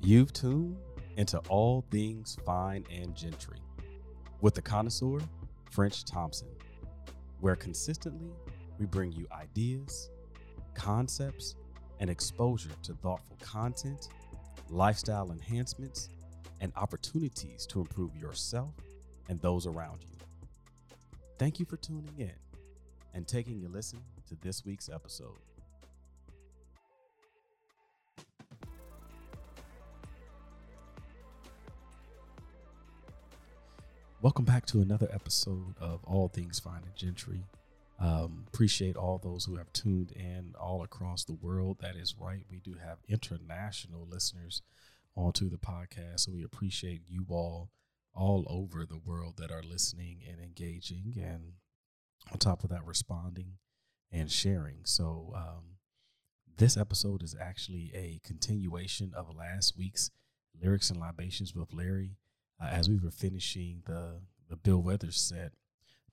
You've tuned into all things fine and gentry with the connoisseur, French Thompson, where consistently we bring you ideas, concepts, and exposure to thoughtful content, lifestyle enhancements, and opportunities to improve yourself and those around you. Thank you for tuning in and taking a listen to this week's episode. Welcome back to another episode of All Things Fine and Gentry. Um, appreciate all those who have tuned in all across the world. That is right. We do have international listeners onto the podcast. So we appreciate you all all over the world that are listening and engaging and on top of that responding and sharing. So um, this episode is actually a continuation of last week's lyrics and libations with Larry uh, as we were finishing the the Bill Withers set,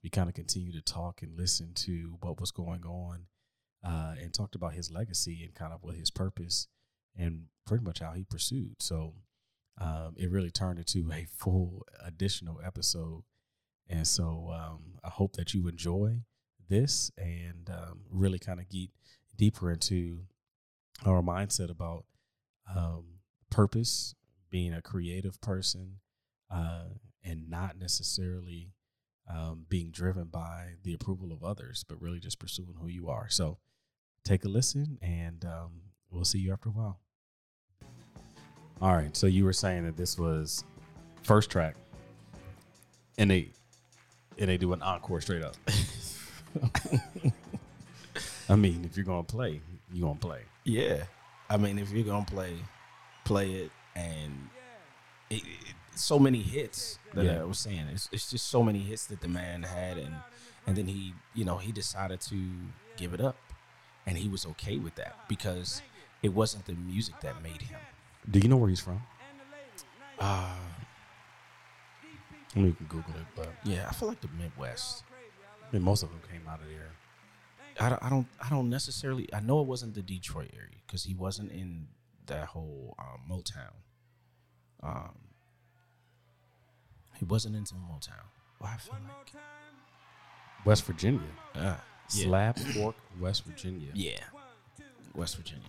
we kind of continued to talk and listen to what was going on, uh, and talked about his legacy and kind of what his purpose and pretty much how he pursued. So um, it really turned into a full additional episode, and so um, I hope that you enjoy this and um, really kind of get deeper into our mindset about um, purpose, being a creative person uh, and not necessarily um, being driven by the approval of others, but really just pursuing who you are. So take a listen, and um, we'll see you after a while. All right. So you were saying that this was first track, and they and they do an encore straight up. I mean, if you're gonna play, you're gonna play. Yeah, I mean, if you're gonna play, play it, and it, it, so many hits that Yeah. I was saying. It's, it's just so many hits that the man had, and and then he, you know, he decided to give it up, and he was okay with that because it wasn't the music that made him. Do you know where he's from? Uh I mean, you can Google it, but yeah, I feel like the Midwest. I mean, most of them came out of there. I don't, I don't, I don't necessarily. I know it wasn't the Detroit area because he wasn't in that whole um, Motown. Um, he wasn't into Motown. Well, I feel like, West Virginia. uh, yeah, Slab Fork, West Virginia. yeah, West Virginia.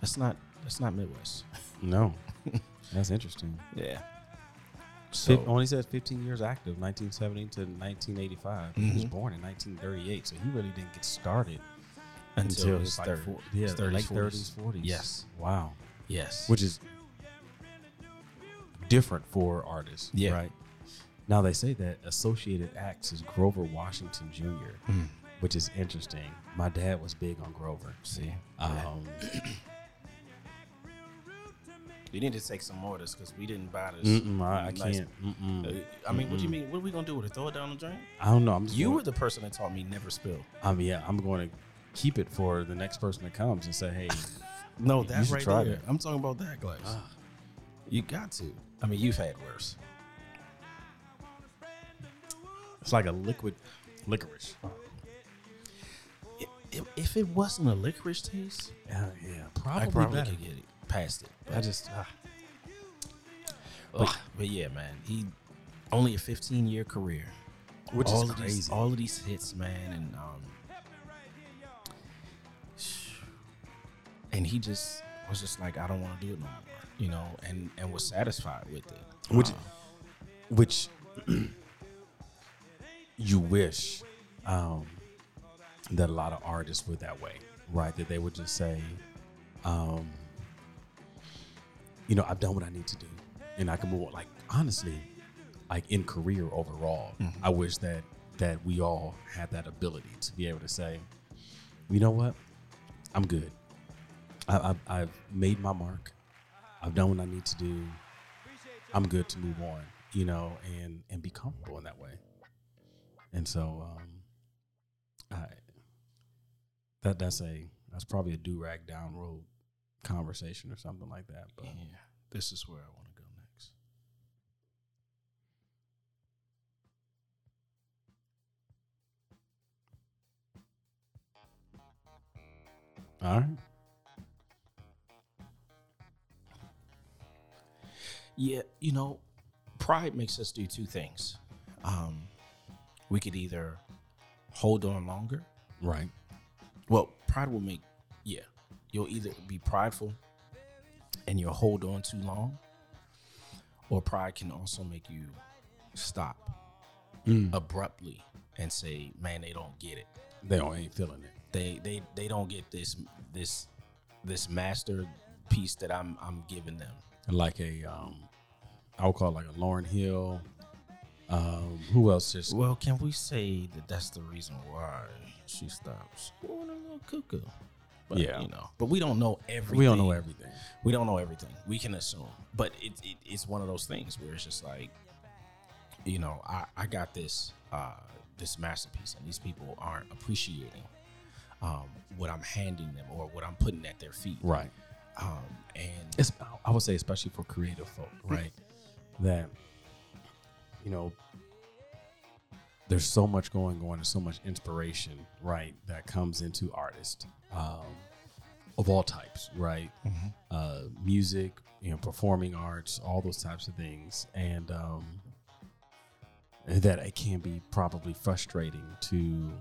That's not, that's not Midwest. No, that's interesting. Yeah. So, So only says 15 years active, 1970 to 1985. He was Mhm. born in 1938, so he really didn't get started until, until his his like third, four, yeah, his 30s, late 40s. 30s, 40s. Yes. Wow. Yes. Which is different for artists, Yeah. right? Now they say that associated acts is Grover Washington Jr., Mm. which is interesting. My dad was big on Grover. See, Um, you need to take some orders because we didn't buy this. mm-mm, I, I nice- can't. Mm-mm. Uh, I mean, what do you mean? What are we gonna do with it? Throw it down the drain? I don't know. I'm just You going- were the person that taught me never spill. Um, yeah, I'm going to keep it for the next person that comes and say, "Hey, No, You that right try there. that. I'm talking about that glass. Ah. You got to. I mean, you've had worse. it's like a liquid licorice." I- If, if it wasn't a licorice taste, Yeah, yeah, I probably, probably better. could get it past it. I just ah. But, but yeah, man, he only a 15 year career. which all is of crazy. These, all of these hits, man, and um, and he just was just like, I don't want to do it no more, you know, and and was satisfied with it. Which- Uh, which you wish um, that a lot of artists were that way, right? That they would just say, um, you know, I've done what I need to do, and I can move on. Like honestly, like in career overall, Mhm. I wish that that we all had that ability to be able to say, you know what, I'm good. I, I've, I've made my mark. I've done what I need to do. I'm good to move on, you know, and and be comfortable in that way. And so, um, I that that's a that's probably a do rag download conversation or something like that. But yeah, this is where I want to go next. all right, Yeah, you know, pride makes us do two things. Um, we could either hold on longer. Right. Well, pride will make, yeah, you'll either be prideful and you'll hold on too long, or pride can also make you stop Mm. abruptly and say, "Man, they don't get it. They don't ain't feeling it. They they they don't get this this this master piece that I'm I'm giving them." Like a um I would call it like a Lauryn Hill. Um who else just Well, can we say that that's the reason why she stops going a little cuckoo? But, Yeah. you know, but we don't know everything. we don't know everything. We don't know everything. We can assume, but it, it it's one of those things where it's just like, you know, I I got this uh this masterpiece, and these people aren't appreciating um what I'm handing them or what I'm putting at their feet. Right. Um, and it's I would say especially for creative folk, right? That you know there's so much going on, and so much inspiration, right, that comes into artists um, of all types, right? Uh, music, you know, performing arts, all those types of things, and um, that it can be probably frustrating to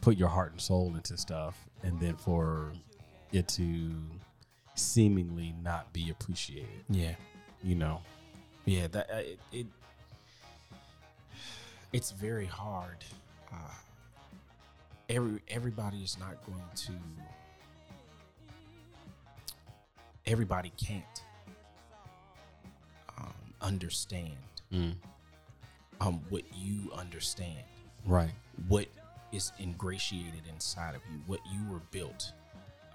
put your heart and soul into stuff, and then for it to seemingly not be appreciated. yeah, You know, yeah, that uh, it, it it's very hard. Uh, every everybody is not going to. Everybody can't um, understand um, what you understand, right? what is ingratiated inside of you, what you were built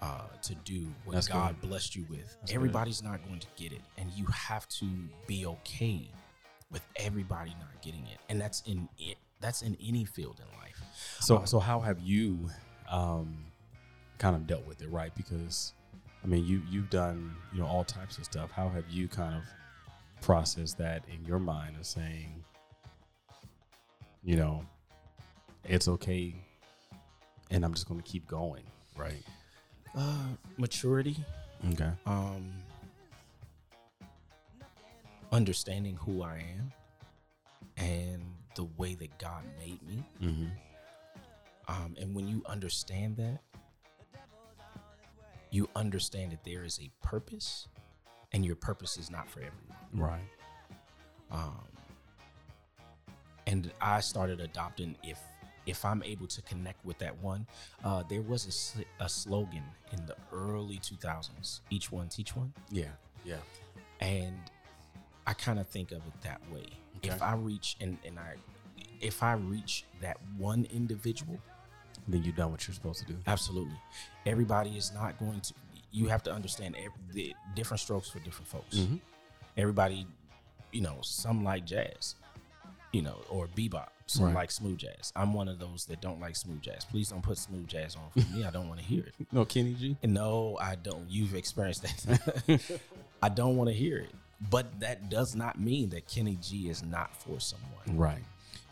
uh, to do, what That's God blessed you with. That's Everybody's not going to get it, and you have to be okay with everybody not getting it, and that's in it. That's in any field in life. So, so how have you um, kind of dealt with it, right? Because, I mean, you you've done you know all types of stuff. How have you kind of processed that in your mind of saying, you know, it's okay, and I'm just going to keep going, right? Uh, maturity, Okay. um, understanding who I am, and the way that God made me. Mm-hmm. Um, and when you understand that, you understand that there is a purpose, and your purpose is not for everyone. Right. Um, and I started adopting if if I'm able to connect with that one. Uh, there was a, sl- a slogan in the early 2000s: "Each one, teach one," Yeah. Yeah. and I kind of think of it that way. Okay. If I reach and and I if I reach that one individual, Then you've done what you're supposed to do. Absolutely. Everybody is not going to. You have to understand every, the different strokes for different folks. Mhm. Everybody, you know, some like jazz, you know, or bebop. Some Right. like smooth jazz. I'm one of those that don't like smooth jazz. Please don't put smooth jazz on for me. I don't want to hear it. No, Kenny G. No, I don't. You've experienced that. I don't want to hear it. But that does not mean that Kenny G is not for someone Right.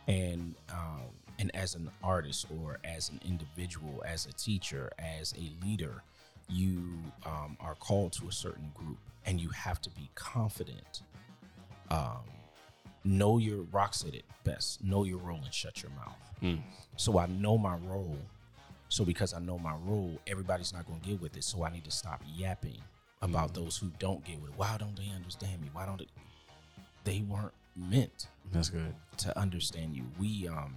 and um, and as an artist or as an individual as a teacher as a leader you um, are called to a certain group and you have to be confident um, know your rock said it best know your role and shut your mouth Mm. so i know my role so because i know my role everybody's not going to get with it so i need to stop yapping about those who don't get with it why don't they understand me why don't they they weren't meant That's good. to understand you. We um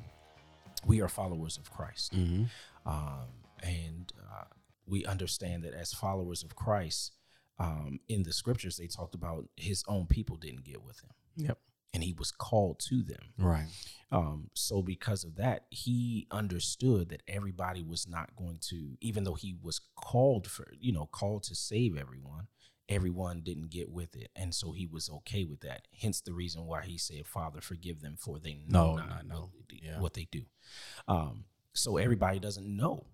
we are followers of Christ, Mm-hmm. um, and uh, we understand that as followers of Christ, um, in the scriptures they talked about his own people didn't get with him, Yep. And he was called to them. Right. Um, so because of that, he understood that everybody was not going to, even though he was called for, you know, called to save everyone, everyone didn't get with it. And so he was okay with that. Hence the reason why he said, Father, forgive them for they know No, not know. what they do- Yeah. what they do. Um, so everybody doesn't know.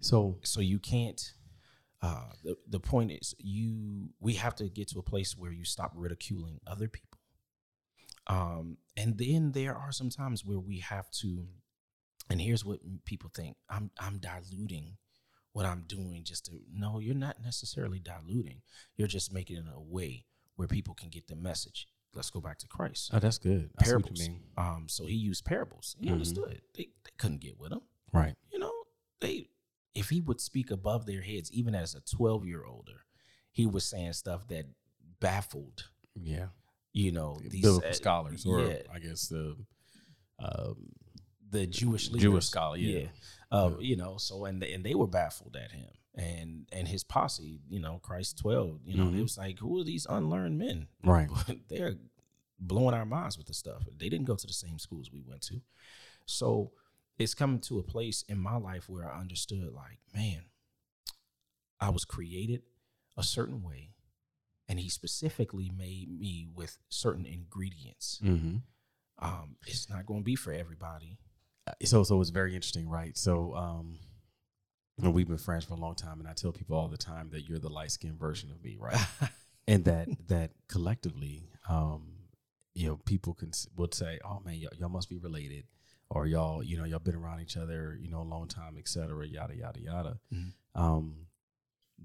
So So you can't uh, the, the point is you we have to get to a place where you stop ridiculing other people um, and then there are some times where we have to and here's what people think i'm i'm diluting what i'm doing just to no you're not necessarily diluting you're just making it in a way where people can get the message. Let's go back to Christ. Oh, that's good. I see what you parables. Um, so he used parables. He Mhm. understood. They, they couldn't get with him. Right. You know, they if he would speak above their heads, even as a twelve year older, he was saying stuff that baffled. Yeah. You know, these Biblical uh, scholars, or yeah. I guess the um, the Jewish leaders. Jewish scholar, yeah. Yeah. You know, so and and they were baffled at him and and his posse. You know, Christ twelve. You know, Mhm. it was like, who are these unlearned men? right. They're blowing our minds with the stuff. They didn't go to the same schools we went to, so it's coming to a place in my life where I understood, like, man, I was created a certain way, and He specifically made me with certain ingredients. Mm-hmm. Um, it's not going to be for everybody. so so it's very interesting, right? So um you know, we've been friends for a long time and I tell people all the time that you're the light skinned version of me, right? and that that collectively, um, you know, people can would say, "Oh man, y'all, y'all must be related," or y'all, you know, y'all been around each other, you know, a long time, et cetera, yada yada yada. Mhm. Um,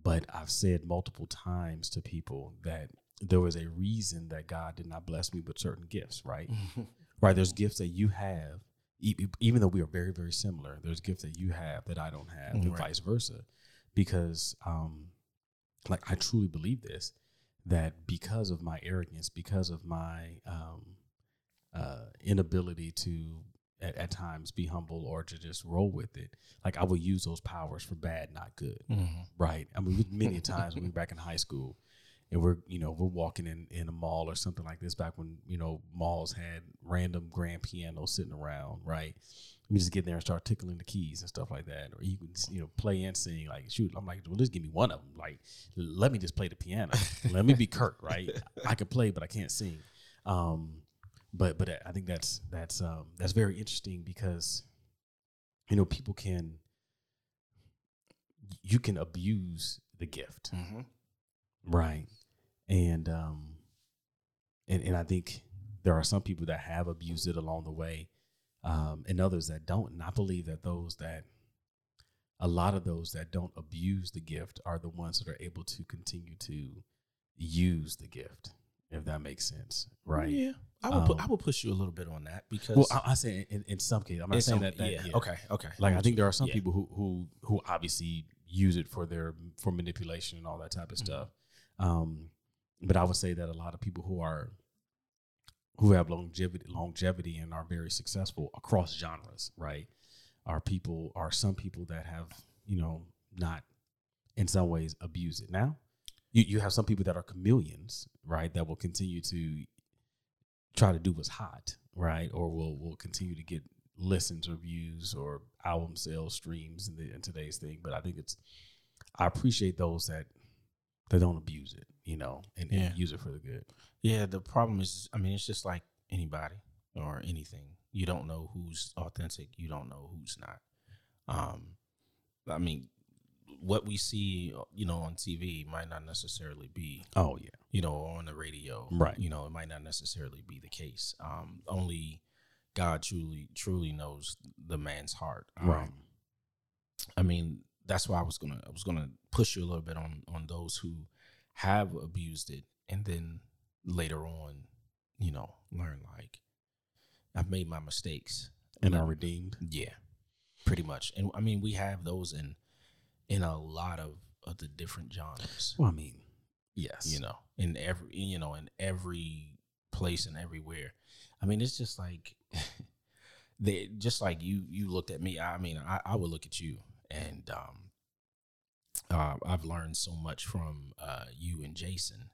but I've said multiple times to people that there was a reason that God did not bless me with certain gifts, right? right? There's gifts that you have, e- even though we are very, very similar. There's gifts that you have that I don't have, and Right. vice versa. Because, um, like, I truly believe this that because of my arrogance, because of my um, uh, inability to at, at times be humble or to just roll with it, like I will use those powers for bad, not good Mhm. right? I mean, many times when we were back in high school, and we're you know we're walking in in a mall or something like this back when you know malls had random grand pianos sitting around, right? You just get there and start tickling the keys and stuff like that, or you can you know play and sing. Like shoot, I'm like, well, just give me one of them. Like, let me just play the piano. let me be Kirk, right? I can play, but I can't sing. Um, but but I think that's that's um, that's very interesting because you know people can you can abuse the gift. Mhm. right. And um and and i think there are some people that have abused it along the way um and others that don't. And i believe that those that a lot of those that don't abuse the gift are the ones that are able to continue to use the gift if that makes sense. Right. Yeah, I will. put, Um, I will push you a little bit on that because well i, I say in, in some cases i'm not saying some- that, that yeah, yeah. Okay. Okay. like I think there are some Yeah. people who who who obviously use it for their for manipulation and all that type of Mhm. stuff. Um, but I would say that a lot of people who are who have longevity longevity and are very successful across genres, right? Are people are some people that have you know not in some ways abuse it. Now, you you have some people that are chameleons, right? That will continue to try to do what's hot, right? Or we'll we'll continue to get listens or views or album sales streams in, the, in today's thing. But I think it's I appreciate those that that don't abuse it, you know, and, and use it for the good. Yeah, the problem is, I mean, it's just like anybody or anything. You don't know who's authentic. You don't know who's not. Um, I mean, what we see, you know, on TV might not necessarily be, Oh yeah, you know, on the radio. Right. You know, it might not necessarily be the case. Um, only God truly, truly knows the man's heart. Um, right. I mean, that's why I was gonna I was gonna push you a little bit on on those who have abused it and then later on, you know, learn like I've made my mistakes. And are redeemed. Yeah. Pretty much. And I mean we have those in in a lot of, of the different genres. Well, I mean, yes, You know, in every you know, in every place and everywhere. I mean, it's just like they just like you you looked at me. I mean, I, I would look at you and um uh, I've learned so much from uh, you and Jason.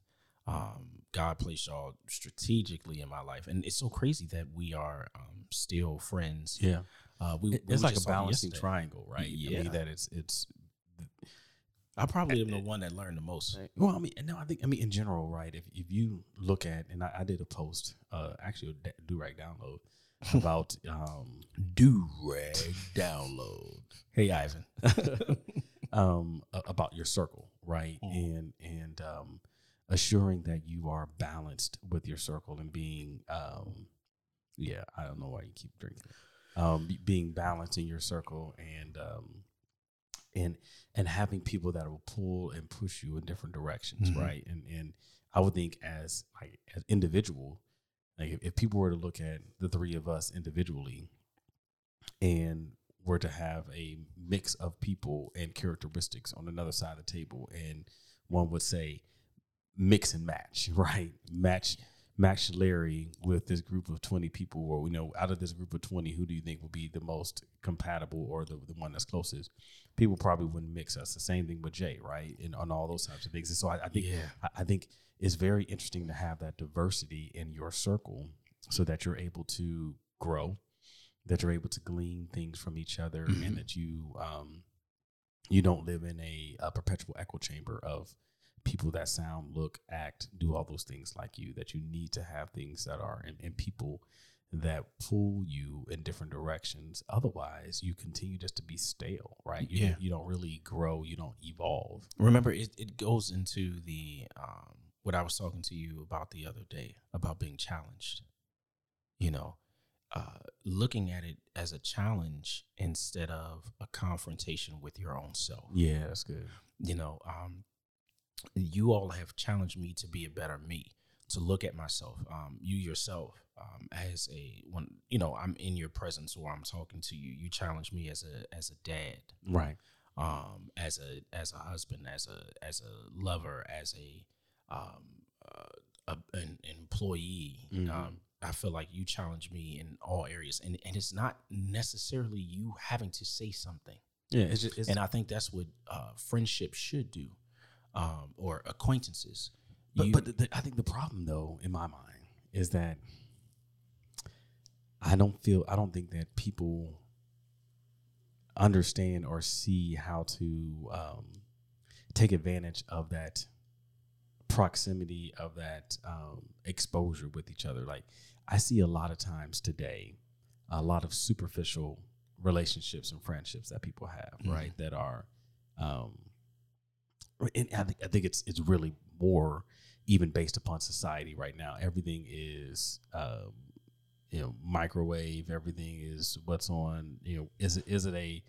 Um, God placed y'all strategically in my life, and it's so crazy that we are um, still friends. yeah. Uh, we, It- we it's like a balancing yesterday. triangle, right? I Yeah. mean that it's it's I probably am the one that learned the most. Well, I mean, no, I think I mean in general, right? If if you look at, and I, I did a post, uh, actually a do rag download about um Do rag download. Hey, Ivan. um about your circle, right? Mhm. And and um assuring that you are balanced with your circle and being um yeah, I don't know why you keep drinking. Um being balanced in your circle and um and and having people that will pull and push you in different directions, Mhm. right? And and I would think as like as individual, like if, if people were to look at the three of us individually, and were to have a mix of people and characteristics on another side of the table, and one would say mix and match, right? Match match Larry with this group of 20 people, or you know, out of this group of 20, who do you think will be the most compatible or the, the one that's closest? People probably wouldn't mix us. The same thing with Jay, right? And on all those types of things. And so I, I think Yeah. I, I think it's very interesting to have that diversity in your circle so that you're able to grow, that you're able to glean things from each other, Mhm. and that you um you don't live in a, a perpetual echo chamber of people that sound, look, act, do all those things like you. That you need to have things that are and, and people that pull you in different directions. Otherwise, you continue just to be stale, right? You, Yeah. you don't really grow. You don't evolve. Remember, it, it goes into the um, what I was talking to you about the other day about being challenged. You know, uh, looking at it as a challenge instead of a confrontation with your own self. Yeah, that's good. You know, um, you all have challenged me to be a better me, to look at myself. Um, you yourself, um, as a when you know I'm in your presence or I'm talking to you, you challenge me as a as a dad Right. um, as a as a husband, as a as a lover, as a um, uh, a, an employee. Mhm. Um, I feel like you challenge me in all areas, and and it's not necessarily you having to say something. Yeah, it's just it's, And I think that's what uh, friendship should do, um, or acquaintances. But, You- but the, the, I think the problem, though, in my mind, is that I don't feel I don't think that people understand or see how to um, take advantage of that proximity of that um, exposure with each other. Like I see a lot of times today, a lot of superficial relationships and friendships that people have, Mhm. right? That are, um, and I think I think it's it's really more even based upon society right now. Everything is, um, you know, microwave. Everything is what's on. You know, is it is it a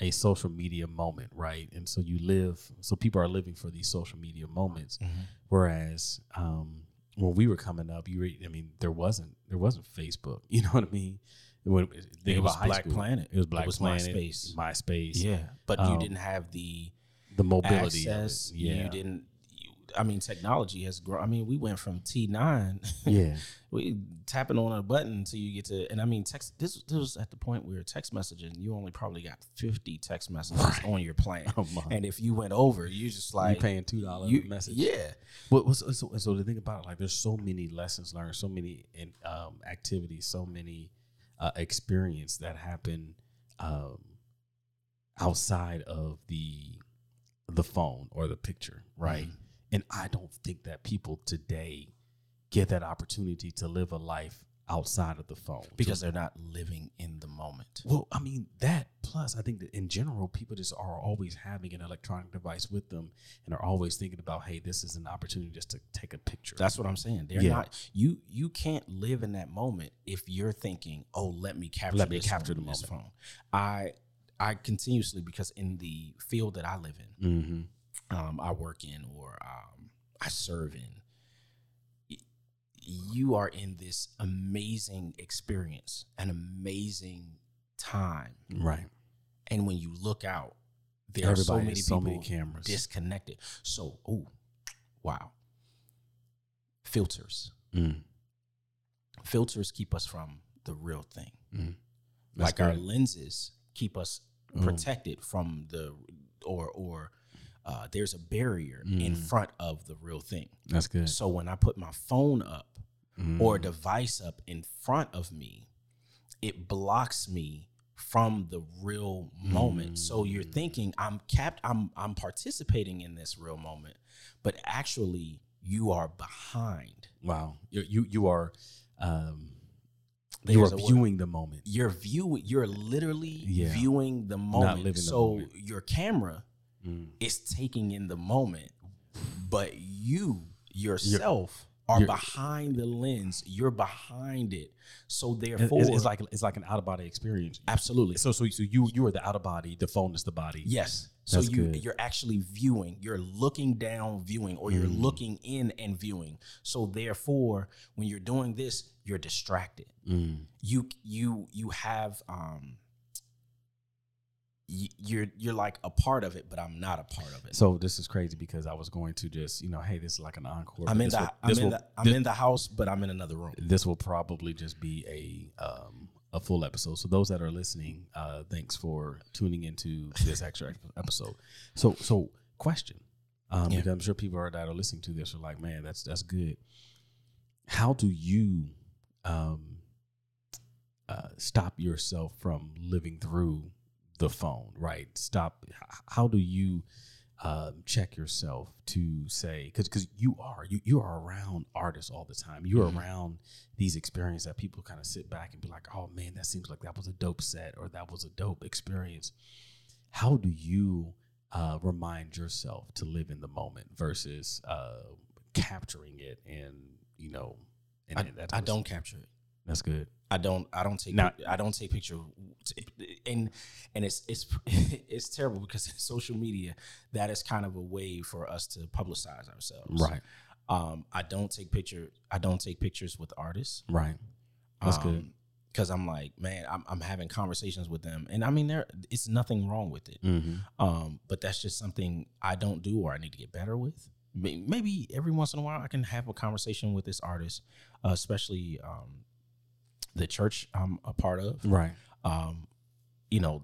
a social media moment, right? And so you live. So people are living for these social media moments. Whereas um, when we were coming up, you re- I mean, there wasn't there wasn't Facebook. You know what I mean? When, think It was Black school. Planet. It was Black It was Planet. MySpace. MySpace. Yeah, but you Um, didn't have the The mobility access. Yeah. You didn't. I mean, technology has grown. I mean, we went from T nine. yeah. we tapping on a button until you get to and i mean text this, this was at the point where text messaging you only probably got 50 text messages Right. on your plan Oh, and if you went over you just like you paying two dollars a message. yeah well, so, so, so the thing about it, like, there's so many lessons learned, so many in, um, activities, so many uh, experience that happen um, outside of the the phone or the picture, right? Mhm. And I don't think that people today get that opportunity to live a life outside of the phone because they're not living in the moment well, I mean that. Plus, I think that in general, people just are always having an electronic device with them, and are always thinking about, "Hey, this is an opportunity just to take a picture." that's what i'm saying they're Yeah. not you you can't live in that moment if you're thinking oh let me capture Let me this capture the moment. phone i i continuously because in the field that i live in Mm-hmm. Um, I work in or um, I serve in, you are in this amazing experience, an amazing time. Right. And when you look out, there are so Everybody many so people many cameras. disconnected. So, oh, wow. Filters. Mm. Filters keep us from the real thing. Mm. like our lenses keep us Mm. protected from the or or uh, there's a barrier in Mm. front of the real thing. That's good. So when I put my phone up or a Mm. device up in front of me, it blocks me from the real moment. So you're Mm. thinking I'm capped I'm I'm participating in this real moment, but actually you are behind. wow, you you you are, um, you are viewing the moment. You're viewing you're literally Yeah. viewing the moment. living the so moment. your camera Mm. is taking in the moment, but you yourself are You're- behind the lens. You're behind it. So therefore, it's, it's like it's like an out of body experience. absolutely. So so so you you are the out of body. The phone is the body. Yes. So That's you good. you're actually viewing, you're looking down viewing or you're Mm. looking in and viewing. So therefore, when you're doing this, you're distracted. Mm. You you you have um you're you're like a part of it, but I'm not a part of it. So this is crazy because I was going to just you know hey this is like an encore. I'm in the will- I'm in will- the I'm this- in the house, but I'm in another room. this will probably just be a um, a full episode. So those that are listening, uh, thanks for tuning into this extra episode. So so question, um, Yeah. because I'm sure people are that are listening to this are like, man, that's that's good. How do you um, uh, stop yourself from living through the phone? Right? Stop. How do you? um, check yourself to say because because you are you you are around artists all the time. You're Mhm. around these experiences that people kind of sit back and be like, oh man, that seems like that was a dope set or that was a dope experience. How do you uh, remind yourself to live in the moment versus uh, capturing it and you know? And, I, and I don't capture it. That's good. I don't. I don't take. I don't take picture. And and it's it's it's terrible because social media, that is kind of a way for us to publicize ourselves. Right. Um. I don't take picture. I don't take pictures with artists. Right. That's good. Because I'm like, man, I'm I'm having conversations with them, and I mean, there it's nothing wrong with it. Mm-hmm. Um. But that's just something I don't do or I need to get better with. Maybe every once in a while I can have a conversation with this artist, uh, especially um, the church I'm a part of Right. um, you know,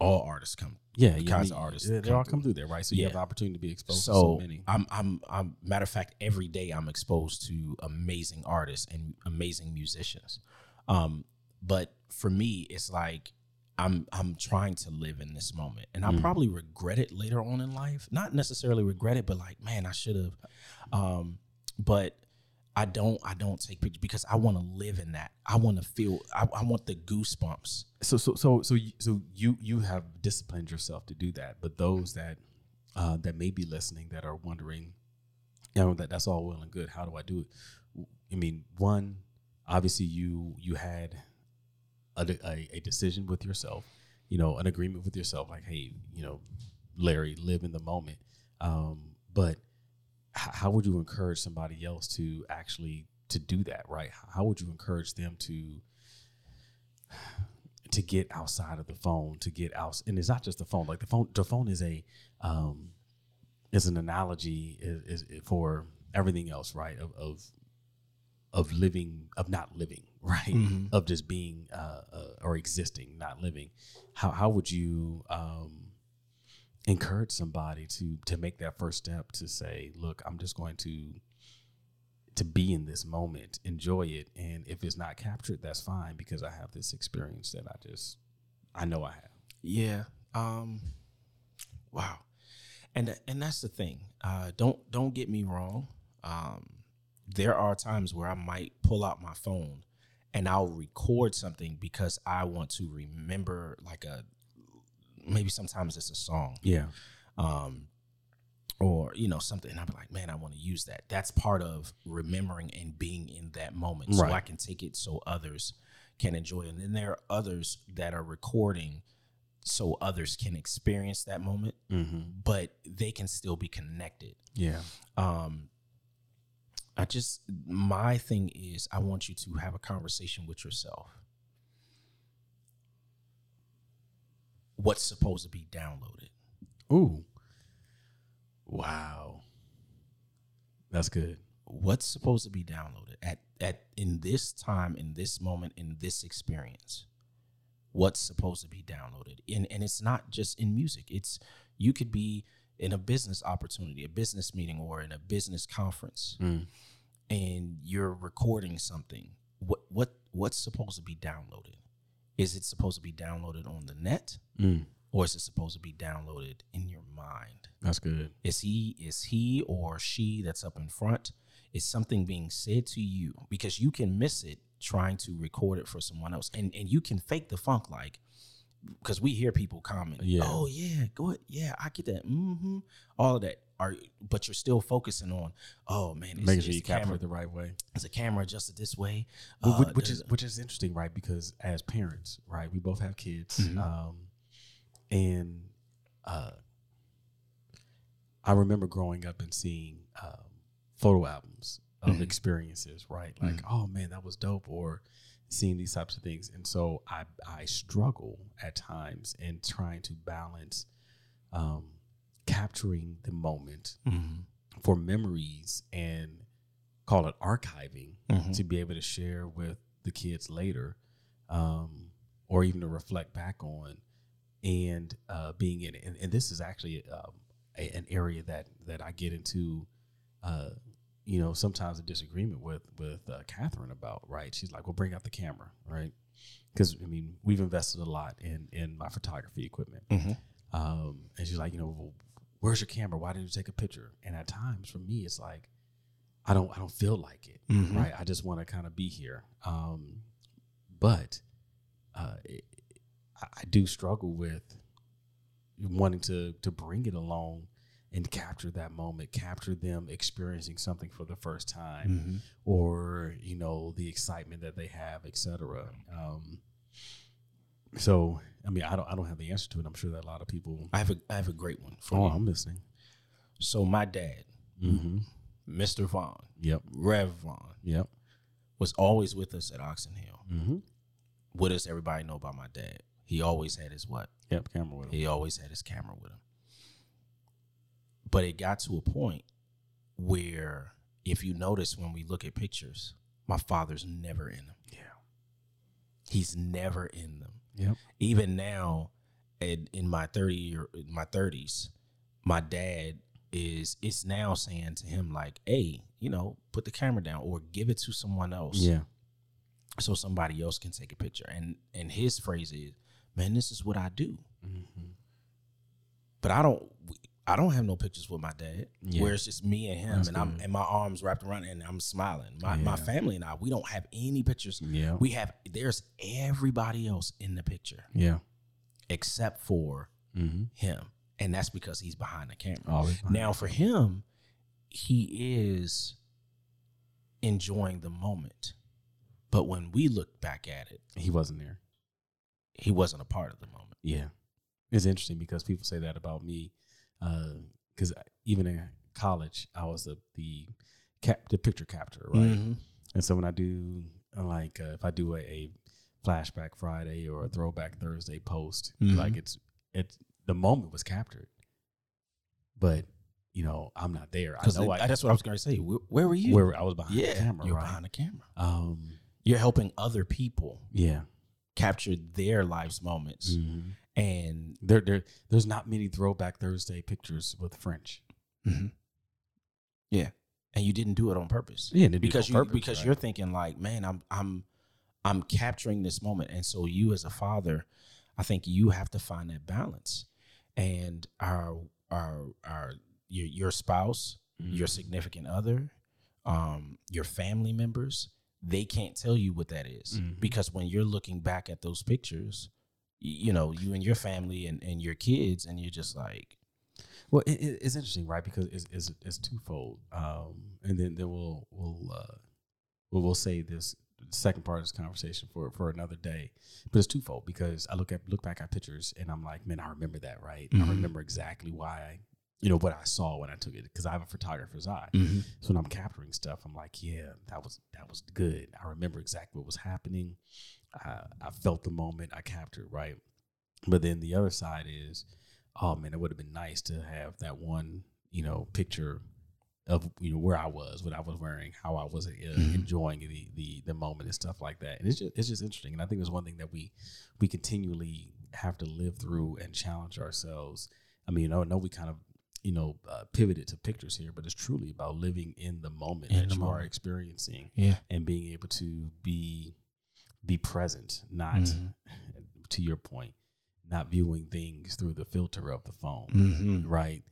all artists come. Yeah, The yeah, kinds I of artists They, they come all come through. through there, right? So you have the opportunity to be exposed So, to so many. I'm, I'm, I'm. Matter of fact, every day I'm exposed to amazing artists and amazing musicians. Um, but for me, it's like I'm, I'm trying to live in this moment, and I'll Mm. probably regret it later on in life. Not necessarily regret it, but like, man, I should have. Um, but I don't, I don't take pictures because I want to live in that. I want to feel. I, I want the goosebumps. so so so so you, so you you have disciplined yourself to do that but those that uh that may be listening that are wondering you know that that's all well and good how do i do it i mean one obviously you you had a, a, a decision with yourself you know an agreement with yourself like hey you know larry live in the moment um but how would you encourage somebody else to actually to do that right? How would you encourage them to to get outside of the phone to get out and it's not just the phone like the phone the phone is a um is an analogy is, is for everything else right? Of, of of living of not living right? Mhm. of just being uh, uh or existing not living. How how would you um encourage somebody to to make that first step to say look i'm just going to to be in this moment enjoy it and if it's not captured that's fine because i have this experience that i just i know i have Yeah. Um wow. And and that's the thing. Uh don't don't get me wrong. Um there are times where I might pull out my phone and I'll record something because I want to remember like a maybe sometimes it's a song. yeah. Um or you know something and i'm like man i want to use that. That's part of remembering and being in that moment so i can take it so others can enjoy it. And then there are others that are recording so others can experience that moment mm-hmm. but they can still be connected. Yeah. Um i just my thing is i want you to have a conversation with yourself what's supposed to be downloaded. Ooh. Wow. That's good. What's supposed to be downloaded at at in this time in this moment in this experience? What's supposed to be downloaded? And and it's not just in music. It's you could be in a business opportunity a business meeting or in a business conference Mm. and you're recording something. What what what's supposed to be downloaded is it supposed to be downloaded on the net? Mm. or is it supposed to be downloaded in your mind? That's good. Is he is he or she that's up in front is something being said to you? Because you can miss it trying to record it for someone else. And and you can fake the funk like because we hear people comment, Yeah. oh yeah, go ahead, yeah, I get that, mm-hmm, all of that. Are but you're still focusing on, oh man, is, Making sure you capture camera it the right way. is the camera adjusted this way, Wh- Uh, which, which is which is interesting, right? Because as parents, right, we both have kids, Mhm. um, and uh, I remember growing up and seeing um, photo albums of Mhm. experiences, right? Like, Mhm. oh man, that was dope, or seeing these types of things, and so I I struggle at times in trying to balance um, capturing the moment Mhm. for memories and call it archiving Mhm. to be able to share with the kids later um, or even to reflect back on and uh, being in it. And, and this is actually um, a, an area that that I get into uh, you know sometimes a disagreement with with uh, Catherine about right she's like well bring out the camera right because I mean we've invested a lot in in my photography equipment Mhm. um, and she's like, you know, well, where's your camera? Why didn't you take a picture? And at times, for me, it's like, I don't, I don't feel like it, Mhm. right? I just want to kind of be here. Um, but uh, it, I, I do struggle with wanting to to bring it along and capture that moment, capture them experiencing something for the first time, Mhm. or you know, the excitement that they have, etc. Um, so, I mean, I don't, I don't have the answer to it. I'm sure that a lot of people. I have a I have a great one for Oh, you. I'm listening. So my dad, Mm-hmm. Mr. Vaughn, Yep. Rev Vaughn, Yep. was always with us at Oxon Hill. Mm-hmm. What does everybody know about my dad? He always had his what? Yep. Camera with him. He always had his camera with him. But it got to a point where, if you notice when we look at pictures, my father's never in them. Yeah. He's never in them. Yep. Even now, in, in my thirty year, in my thirties, my dad is it's now saying to him like, "Hey, you know, put the camera down or give it to someone else." Yeah. so somebody else can take a picture. And and his phrase is, "Man, this is what I do." Mm-hmm. But I don't. I don't have no pictures with my dad Yeah. where it's just me and him, That's and I'm and my arms wrapped around and I'm smiling. My my family and I, we don't have any pictures. Yeah. We have there's everybody else in the picture yeah. except for Mm-hmm. him, and that's because he's behind the camera. Always. Now for him, he is enjoying the moment, but when we look back at it, he wasn't there. he wasn't a part of the moment. Yeah. It's interesting because people say that about me. Because even in college, I was the the cap the picture capture, right? Mhm. And so when I do uh, like uh, if I do a, a flashback Friday or a throwback Thursday post, Mhm. like it's it's the moment was captured, but you know I'm not there. I know I, that's what I was going to say. Where, where were you? where I was behind yeah, the camera, you're right? behind the camera. Um, You're helping other people yeah. capture their life's moments, Mhm. And There, there, there's not many throwback Thursday pictures with French. yeah, and you didn't do it on purpose. Yeah, they do it because you purpose, because right? you're thinking like, man, I'm I'm I'm capturing this moment, and so you as a father, I think you have to find that balance, and our our our your your spouse, your Mhm. significant other, um, your family members, they can't tell you what that is. Mhm. because when you're looking back at those pictures, you know you and your family and and your kids, and you're just like, Well, it, it- it's interesting, right? Because it's it's, it's twofold, um, and then then we'll we'll uh, we'll, we'll say this second part of this conversation for for another day. But it's twofold because I look at look back at pictures and I'm like, man, I remember that, right? Mhm. I remember exactly why, I, you know, what I saw when I took it because I have a photographer's eye. Mm-hmm. So when I'm capturing stuff, I'm like, yeah, that was that was good. I remember exactly what was happening. I, I felt the moment I captured, right? But then the other side is, oh man, it would have been nice to have that one, you know, picture of you know where I was, what I was wearing, how I was uh, Mhm. enjoying the, the the moment and stuff like that. And it's just it's just interesting, and I think it's one thing that we we continually have to live through and challenge ourselves. I mean, I know we kind of you know uh, pivoted to pictures here, but it's truly about living in the moment In that the you are experiencing yeah, and being able to be be present, not Mhm. to your point, not viewing things through the filter of the phone, mm-hmm. right?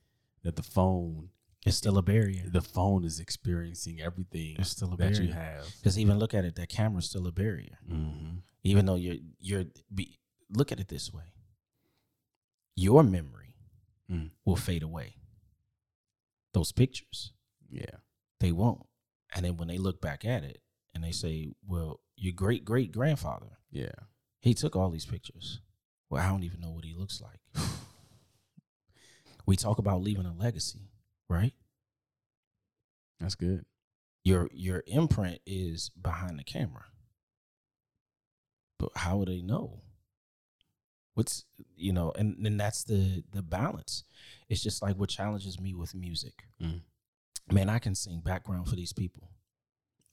That the phone, is still a barrier. the phone is experiencing everything It's still a that you have. Because even look at it, that camera's still a barrier. Mm-hmm. Even though you're you're be, look at it this way. your memory Mm. will fade away. Those pictures, Yeah. they won't. And then when they look back at it and they say, well, your great great grandfather, Yeah. he took all these pictures. Well, I don't even know what he looks like. we talk about leaving a legacy, right? That's good. Your your imprint is behind the camera. But how would they know? What's you know, and then that's the the balance. It's just like what challenges me with music. Mm. Man, I can sing background for these people.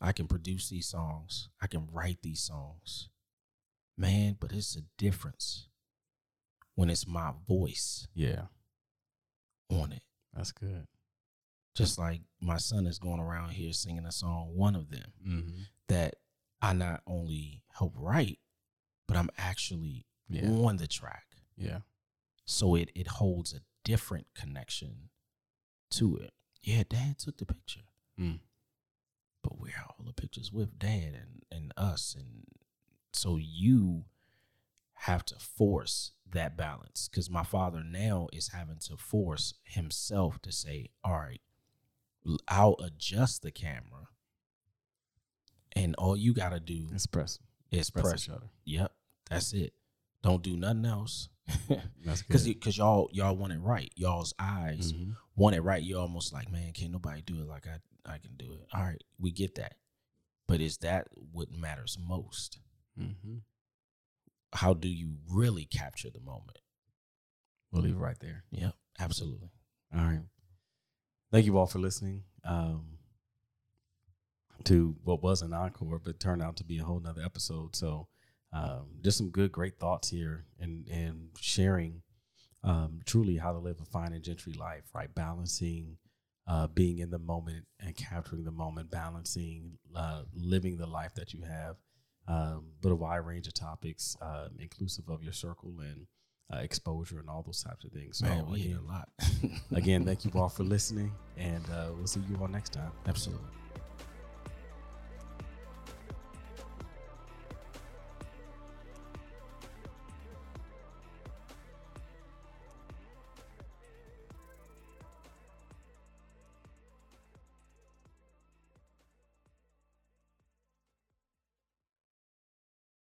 I can produce these songs. I can write these songs. Man, but it's a difference when it's my voice Yeah. on it. That's good. Just like my son is going around here singing a song, one of them. Mm-hmm. that I not only help write, but I'm actually Yeah. on the track. Yeah. So it it holds a different connection to it. Yeah, dad took the picture. Mm. But where are all the pictures with dad and, and us? And so you have to force that balance. Cause my father now is having to force himself to say, all right, I'll adjust the camera. And all you gotta do It's press. is Press press. shutter. Yep, that's it. Don't do nothing else. That's good. Cause, cause y'all, y'all want it right. Y'all's eyes Mhm. want it right. You're almost like, man, can't nobody do it like I, I can do it. All right, we get that. But is that what matters most? Mhm. How do you really capture the moment? We'll leave it right there. Yep, absolutely. All right. Thank you all for listening um, to what was an encore, but turned out to be a whole nother episode. So, um, just some good, great thoughts here and, and sharing um, truly how to live a fine and gentry life, right? Balancing uh, being in the moment and capturing the moment, balancing uh, living the life that you have, um, but a wide range of topics, um, inclusive of your circle and uh, exposure and all those types of things. So, Man, we again, a lot. Again, thank you all for listening, and uh, we'll see you all next time. absolutely.